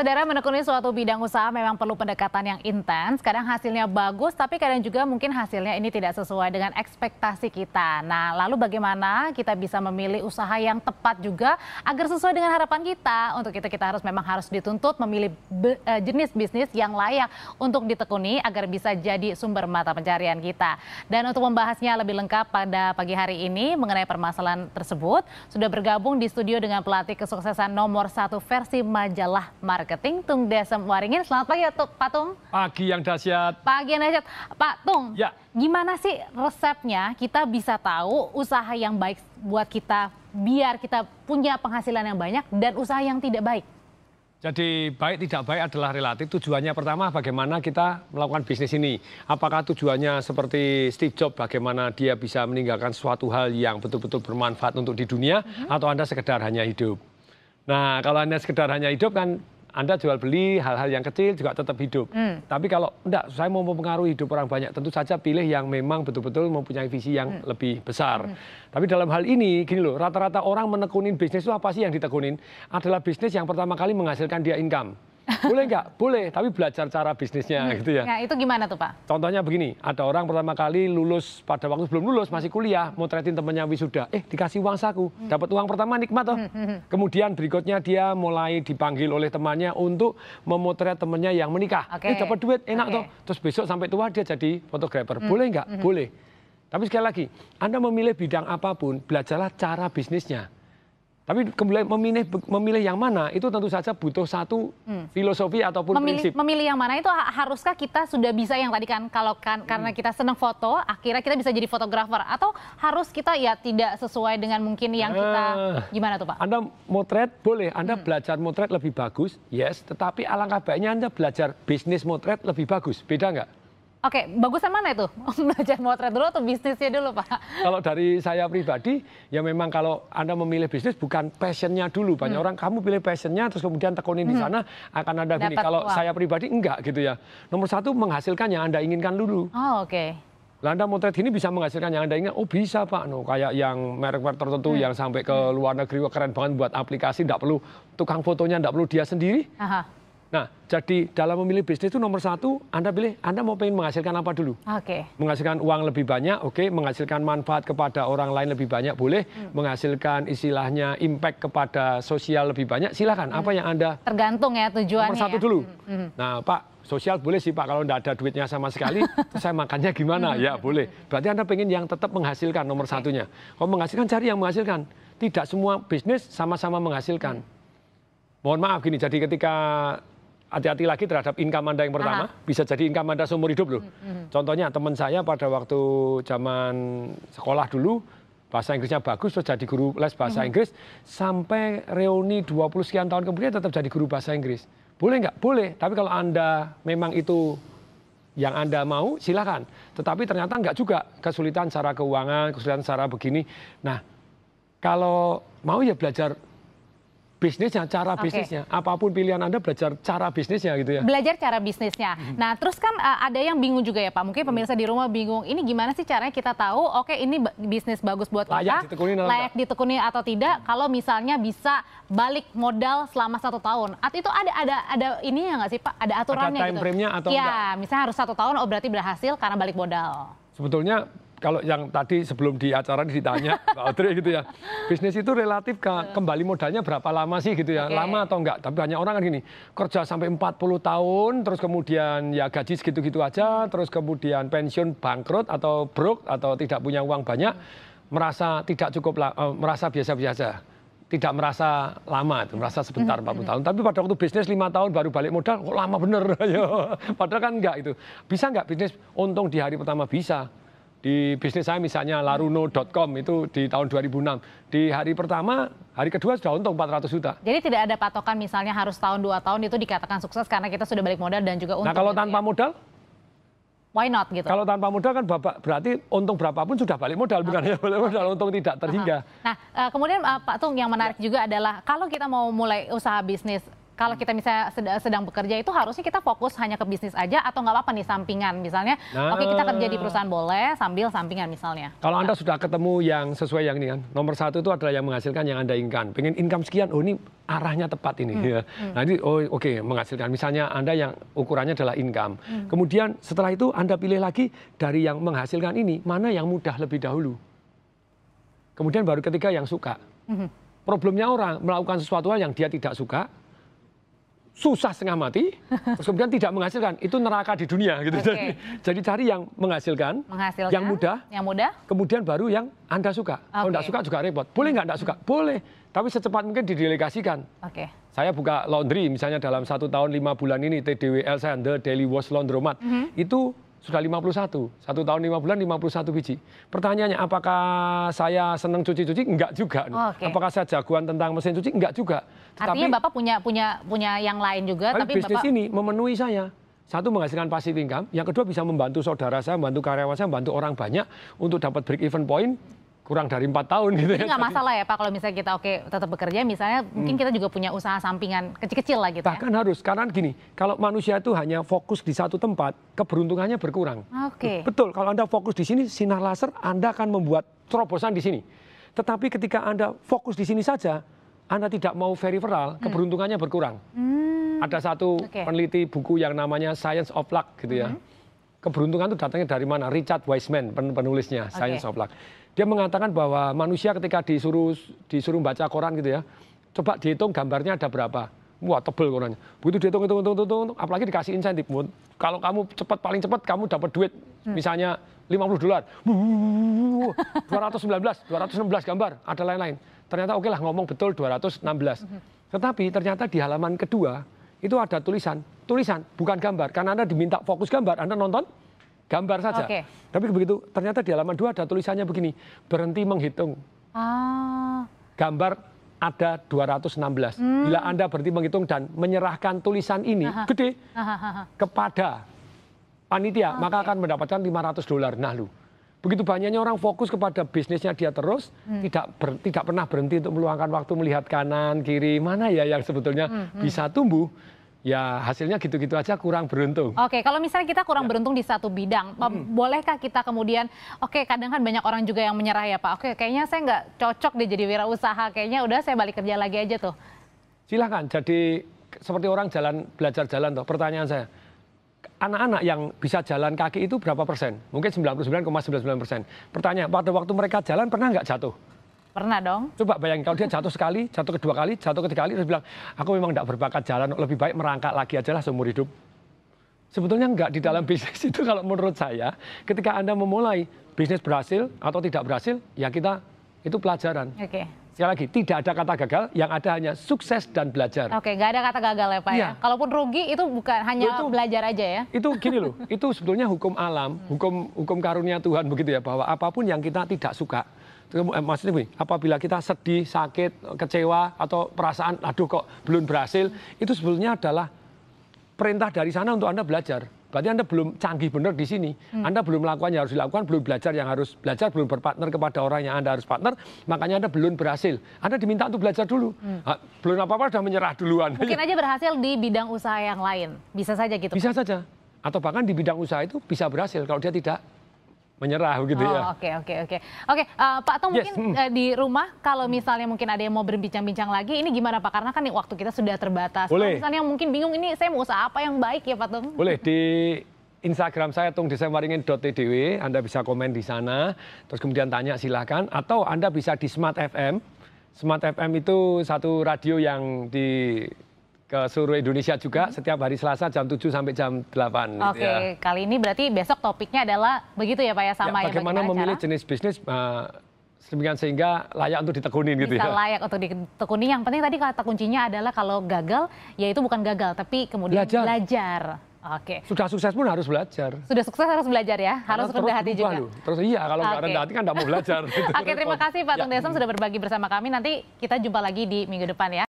Saudara menekuni suatu bidang usaha memang perlu pendekatan yang intens. Kadang hasilnya bagus, tapi kadang juga mungkin hasilnya ini tidak sesuai dengan ekspektasi kita. Nah, lalu bagaimana kita bisa memilih usaha yang tepat juga agar sesuai dengan harapan kita? Untuk itu kita harus memang harus dituntut memilih eh, jenis bisnis yang layak untuk ditekuni agar bisa jadi sumber mata pencarian kita. Dan untuk membahasnya lebih lengkap pada pagi hari ini mengenai permasalahan tersebut, sudah bergabung di studio dengan pelatih kesuksesan nomor satu versi majalah Market Marketing Tung Desem Waringin. Selamat pagi ya Pak Tung. Pagi yang dahsyat. Pagi yang dahsyat. Pak Tung, ya. gimana sih resepnya kita bisa tahu usaha yang baik buat kita biar kita punya penghasilan yang banyak dan usaha yang tidak baik? Jadi baik tidak baik adalah relatif. Tujuannya pertama bagaimana kita melakukan bisnis ini. Apakah tujuannya seperti Steve Jobs bagaimana dia bisa meninggalkan suatu hal yang betul-betul bermanfaat untuk di dunia mm -hmm. atau Anda sekedar hanya hidup. Nah kalau Anda sekedar hanya hidup kan anda jual beli hal-hal yang kecil juga tetap hidup. Hmm. Tapi kalau enggak, saya mau mempengaruhi hidup orang banyak, tentu saja pilih yang memang betul-betul mempunyai visi yang hmm. lebih besar. Hmm. Tapi dalam hal ini, gini loh, rata-rata orang menekunin bisnis itu apa sih yang ditekunin? Adalah bisnis yang pertama kali menghasilkan dia income. Boleh nggak? Boleh, tapi belajar cara bisnisnya hmm. gitu ya. Nah, itu gimana tuh Pak? Contohnya begini, ada orang pertama kali lulus pada waktu belum lulus masih kuliah, mau motretin temannya wisuda, eh dikasih uang saku, hmm. dapat uang pertama nikmat toh. Hmm, hmm, hmm. Kemudian berikutnya dia mulai dipanggil oleh temannya untuk memotret temannya yang menikah. Okay. Eh dapat duit, enak okay. toh. Terus besok sampai tua dia jadi fotografer. Hmm. Boleh nggak? Hmm. Boleh. Tapi sekali lagi, Anda memilih bidang apa pun, belajarlah cara bisnisnya. Tapi kemudian memilih memilih yang mana itu tentu saja butuh satu hmm. filosofi ataupun memilih, prinsip. Memilih yang mana itu haruskah kita sudah bisa yang tadi kan kalau kan hmm. karena kita senang foto akhirnya kita bisa jadi fotografer atau harus kita ya tidak sesuai dengan mungkin yang kita uh, gimana tuh Pak? Anda motret boleh, Anda hmm. belajar motret lebih bagus, yes, tetapi alangkah baiknya Anda belajar bisnis motret lebih bagus. Beda nggak? Oke, bagusan mana itu? Belajar motret dulu atau bisnisnya dulu, Pak? Kalau dari saya pribadi, ya memang kalau Anda memilih bisnis bukan passionnya dulu. Banyak hmm. orang, kamu pilih passionnya, terus kemudian tekunin hmm. di sana, akan ada gini. Kalau uang. saya pribadi, enggak gitu ya. Nomor satu, menghasilkan yang Anda inginkan dulu. Oh, oke. Okay. Anda motret ini bisa menghasilkan yang Anda ingat. Oh bisa Pak, no, kayak yang merek-merek tertentu hmm. yang sampai ke hmm. luar negeri, keren banget buat aplikasi, tidak perlu tukang fotonya, tidak perlu dia sendiri. Aha Nah, jadi dalam memilih bisnis itu nomor satu, Anda pilih, Anda mau pengen menghasilkan apa dulu? Oke. Okay. Menghasilkan uang lebih banyak, oke. Okay. Menghasilkan manfaat kepada orang lain lebih banyak, boleh. Hmm. Menghasilkan istilahnya impact kepada sosial lebih banyak, silakan. Hmm. Apa yang Anda... Tergantung ya tujuannya. Nomor satu ya? dulu. Hmm. Hmm. Nah, Pak, sosial boleh sih Pak, kalau tidak ada duitnya sama sekali, terus saya makannya gimana? Hmm. Ya, boleh. Berarti Anda pengen yang tetap menghasilkan nomor okay. satunya. Kalau menghasilkan, cari yang menghasilkan. Tidak semua bisnis sama-sama menghasilkan. Hmm. Mohon maaf gini, jadi ketika hati-hati lagi terhadap income Anda yang pertama, Aha. bisa jadi income Anda seumur hidup loh. Mm -hmm. Contohnya teman saya pada waktu zaman sekolah dulu, bahasa Inggrisnya bagus, terus jadi guru les bahasa mm -hmm. Inggris, sampai reuni 20 sekian tahun kemudian tetap jadi guru bahasa Inggris. Boleh nggak? Boleh. Tapi kalau Anda memang itu yang Anda mau, silakan. Tetapi ternyata nggak juga kesulitan secara keuangan, kesulitan secara begini. Nah, kalau mau ya belajar bisnisnya, cara okay. bisnisnya. Apa pun pilihan Anda belajar cara bisnisnya gitu ya. Belajar cara bisnisnya. Hmm. Nah, terus kan uh, ada yang bingung juga ya Pak. Mungkin pemirsa di rumah bingung, ini gimana sih caranya kita tahu, oke okay, ini bisnis bagus buat layak kita, ditekuni layak ditekuni atau tidak, kalau misalnya bisa balik modal selama satu tahun. Atau itu ada ada ada ini ya nggak sih Pak? Ada aturannya ada time gitu? frame-nya atau ya, enggak? misalnya harus satu tahun, oh berarti berhasil karena balik modal. Sebetulnya kalau yang tadi sebelum di acara ditanya Pak Audrey gitu ya, bisnis itu relatif ke, kembali modalnya berapa lama sih gitu ya, okay. lama atau enggak? Tapi banyak orang kan gini, kerja sampai 40 tahun, terus kemudian ya gaji segitu-gitu aja, terus kemudian pensiun bangkrut atau broke atau tidak punya uang banyak, merasa tidak cukup, uh, merasa biasa-biasa tidak merasa lama itu, merasa sebentar 40 tahun. Tapi pada waktu bisnis lima tahun baru balik modal, kok lama bener. Padahal kan enggak itu. Bisa enggak bisnis untung di hari pertama? Bisa di bisnis saya misalnya laruno.com itu di tahun 2006 di hari pertama hari kedua sudah untung 400 juta. Jadi tidak ada patokan misalnya harus tahun dua tahun itu dikatakan sukses karena kita sudah balik modal dan juga untung nah kalau gitu tanpa ya? modal? Why not gitu? Kalau tanpa modal kan bapak berarti untung berapapun sudah balik modal, bukan hanya balik modal, untung tidak terhingga. Nah, eh, kemudian eh, Pak Tung yang menarik juga adalah kalau kita mau mulai usaha bisnis kalau kita misalnya sed- sedang bekerja itu harusnya kita fokus hanya ke bisnis aja atau nggak apa-apa nih sampingan misalnya Nah. oke kita kerja di perusahaan boleh sambil sampingan misalnya Kalau Anda sudah ketemu yang sesuai yang ini kan, nomor satu itu adalah yang menghasilkan yang Anda inginkan. Pengen income sekian, oh ini arahnya tepat ini. ya. Nah ini, oh oke menghasilkan. Misalnya Anda yang ukurannya adalah income. Kemudian setelah itu Anda pilih lagi dari yang menghasilkan ini, mana yang mudah lebih dahulu. Kemudian baru ketiga yang suka. Problemnya orang melakukan sesuatu hal yang dia tidak suka, susah setengah mati, terus kemudian tidak menghasilkan. Itu neraka di dunia gitu. Oke. Jadi, jadi cari yang menghasilkan, menghasilkan yang mudah, yang mudah kemudian baru yang Anda suka. Kalau Oke. tidak suka juga repot. Boleh nggak tidak suka? Boleh. Tapi secepat mungkin didelegasikan. oke Saya buka laundry misalnya dalam satu tahun lima bulan ini TDWL saya The Daily Wash Laundromat Mhm. itu sudah 51. Satu tahun lima bulan 51 biji. Pertanyaannya apakah saya senang cuci-cuci? Enggak juga. Oke. Apakah saya jagoan tentang mesin cuci? Enggak juga. artinya bapak punya punya punya yang lain juga tapi tapi bisnis bapak ini memenuhi saya. Satu menghasilkan passive income, yang kedua bisa membantu saudara saya, membantu karyawan saya, membantu orang banyak untuk dapat break even point kurang dari empat tahun gitu Jadi ya. nggak masalah ya Pak kalau misalnya kita oke tetap bekerja misalnya mungkin kita juga punya usaha sampingan kecil-kecil lah gitu ya. Bahkan harus karena gini, kalau manusia itu hanya fokus di satu tempat, keberuntungannya berkurang. Oke. Betul, kalau Anda fokus di sini, sinar laser Anda akan membuat terobosan di sini. Tetapi ketika Anda fokus di sini saja, Anda tidak mau peripheral, keberuntungannya berkurang. Hmm, Ada satu Oke. peneliti buku yang namanya Science of Luck gitu ya. Keberuntungan itu datangnya dari mana? Richard Wiseman pen- penulisnya Science of Luck. Dia mengatakan bahwa manusia ketika disuruh disuruh baca koran gitu ya, coba dihitung gambarnya ada berapa. Wah tebel korannya. Begitu dihitung, hitung, hitung, hitung, hitung, apalagi dikasih insentif. Kalau kamu cepat paling cepat kamu dapat duit, misalnya 50 dolar. 219, 216 gambar, ada lain-lain. Ternyata oke lah ngomong betul 216. Tetapi ternyata di halaman kedua itu ada tulisan, tulisan bukan gambar. Karena Anda diminta fokus gambar, Anda nonton gambar saja. Oke. Tapi begitu ternyata di halaman dua ada tulisannya begini, berhenti menghitung. Ah, Gambar ada 216. Bila Anda berhenti menghitung dan menyerahkan tulisan ini gede hahaha. kepada panitia, maka akan mendapatkan 500 dolar. Nah, lu. Begitu banyaknya orang fokus kepada bisnisnya dia terus, tidak ber- tidak pernah berhenti untuk meluangkan waktu melihat kanan, kiri, mana ya yang sebetulnya bisa tumbuh. Ya hasilnya gitu-gitu aja kurang beruntung. Oke, kalau misalnya kita kurang Ya. beruntung di satu bidang, Pak, bolehkah kita kemudian, oke kadang kan banyak orang juga yang menyerah ya Pak, oke kayaknya saya nggak cocok deh jadi wirausaha, kayaknya udah saya balik kerja lagi aja tuh. Silahkan jadi seperti orang jalan belajar jalan toh. Pertanyaan saya, anak-anak yang bisa jalan kaki itu berapa persen? Mungkin 99,99 persen. Pertanyaan, pada waktu mereka jalan pernah nggak jatuh? Pernah dong? Coba bayangin kalau dia jatuh sekali, jatuh kedua kali, jatuh ketiga kali, terus bilang, aku memang tidak berbakat jalan, lebih baik merangkak lagi aja lah seumur hidup. Sebetulnya enggak di dalam bisnis itu kalau menurut saya, ketika Anda memulai bisnis berhasil atau tidak berhasil, ya kita itu pelajaran. Oke. Sekali lagi, tidak ada kata gagal, yang ada hanya sukses dan belajar. Oke, nggak ada kata gagal ya Pak ya. Iya. Kalaupun rugi itu bukan hanya Itu- belajar aja ya. Itu gini loh, itu sebetulnya hukum alam, hukum hukum karunia Tuhan begitu ya, bahwa apa pun yang kita tidak suka, maksudnya begini, apabila kita sedih, sakit, kecewa, atau perasaan, aduh kok belum berhasil, itu sebetulnya adalah perintah dari sana untuk Anda belajar. Berarti Anda belum canggih benar di sini. Anda belum melakukan yang harus dilakukan, belum belajar yang harus belajar, belum berpartner kepada orang yang Anda harus partner, makanya Anda belum berhasil. Anda diminta untuk belajar dulu. Ah, belum apa-apa sudah menyerah duluan. Mungkin aja berhasil di bidang usaha yang lain. Bisa saja gitu. Bisa saja. Atau bahkan di bidang usaha itu bisa berhasil kalau dia tidak menyerah begitu Oh, ya. Oke oke oke oke eh, Pak Tong Yes, mungkin eh, di rumah kalau misalnya mungkin ada yang mau berbincang-bincang lagi ini gimana Pak karena kan waktu kita sudah terbatas. Kalau Boleh. misalnya yang mungkin bingung ini saya mau usaha apa yang baik ya Pak Tong? Boleh di Instagram saya tungdesainwaringin.tdw, Anda bisa komen di sana, terus kemudian tanya silahkan, atau Anda bisa di Smart FM. Smart FM itu satu radio yang di ke seluruh Indonesia juga setiap hari Selasa jam 7 sampai jam 8. Oke gitu ya. kali ini berarti besok topiknya adalah begitu ya Pak ya sama Ya, ya, bagaimana bagaimana memilih cara jenis bisnis eh, sedemikian sehingga layak untuk ditekunin gitu bisa ya. layak untuk ditekuni. Yang penting tadi kata kuncinya adalah kalau gagal ya itu bukan gagal tapi kemudian Belajar. belajar. Oke. Sudah sukses pun harus belajar. Sudah sukses harus belajar ya, harus Karena rendah hati juga. loh. Terus iya kalau nggak Oke. rendah hati kan nggak mau belajar. Gitu, Oke, terima repot. kasih Pak Ya. Tung Desem sudah berbagi bersama kami. Nanti kita jumpa lagi di minggu depan ya.